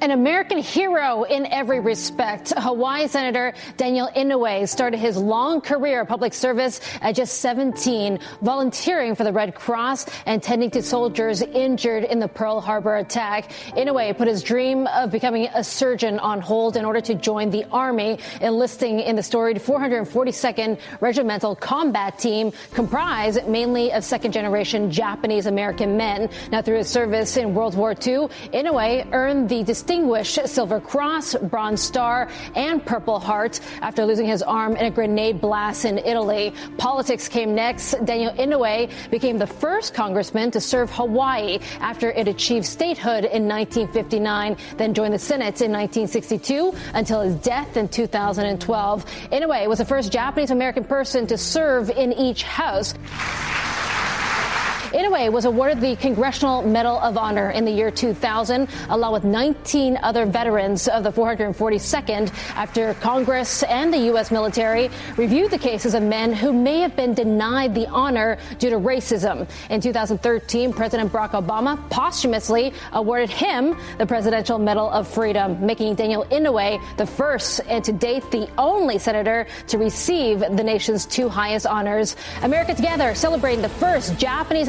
An American hero in every respect, Hawaii Senator Daniel Inouye started his long career of public service at just 17, volunteering for the Red Cross and tending to soldiers injured in the Pearl Harbor attack. Inouye put his dream of becoming a surgeon on hold in order to join the Army, enlisting in the storied 442nd Regimental Combat Team, comprised mainly of second generation Japanese American men. Now, through his service in World War II, Inouye earned the Distinguished Silver Cross, Bronze Star, and Purple Heart after losing his arm in a grenade blast in Italy. Politics came next. Daniel Inouye became the first congressman to serve Hawaii after it achieved statehood in 1959, then joined the Senate in 1962 until his death in 2012. Inouye was the first Japanese American person to serve in each house. Inouye was awarded the Congressional Medal of Honor in the year 2000, along with 19 other veterans of the 442nd, after Congress and the U.S. military reviewed the cases of men who may have been denied the honor due to racism. In 2013, President Barack Obama posthumously awarded him the Presidential Medal of Freedom, making Daniel Inouye the first and to date the only senator to receive the nation's two highest honors. America Together celebrating the first Japanese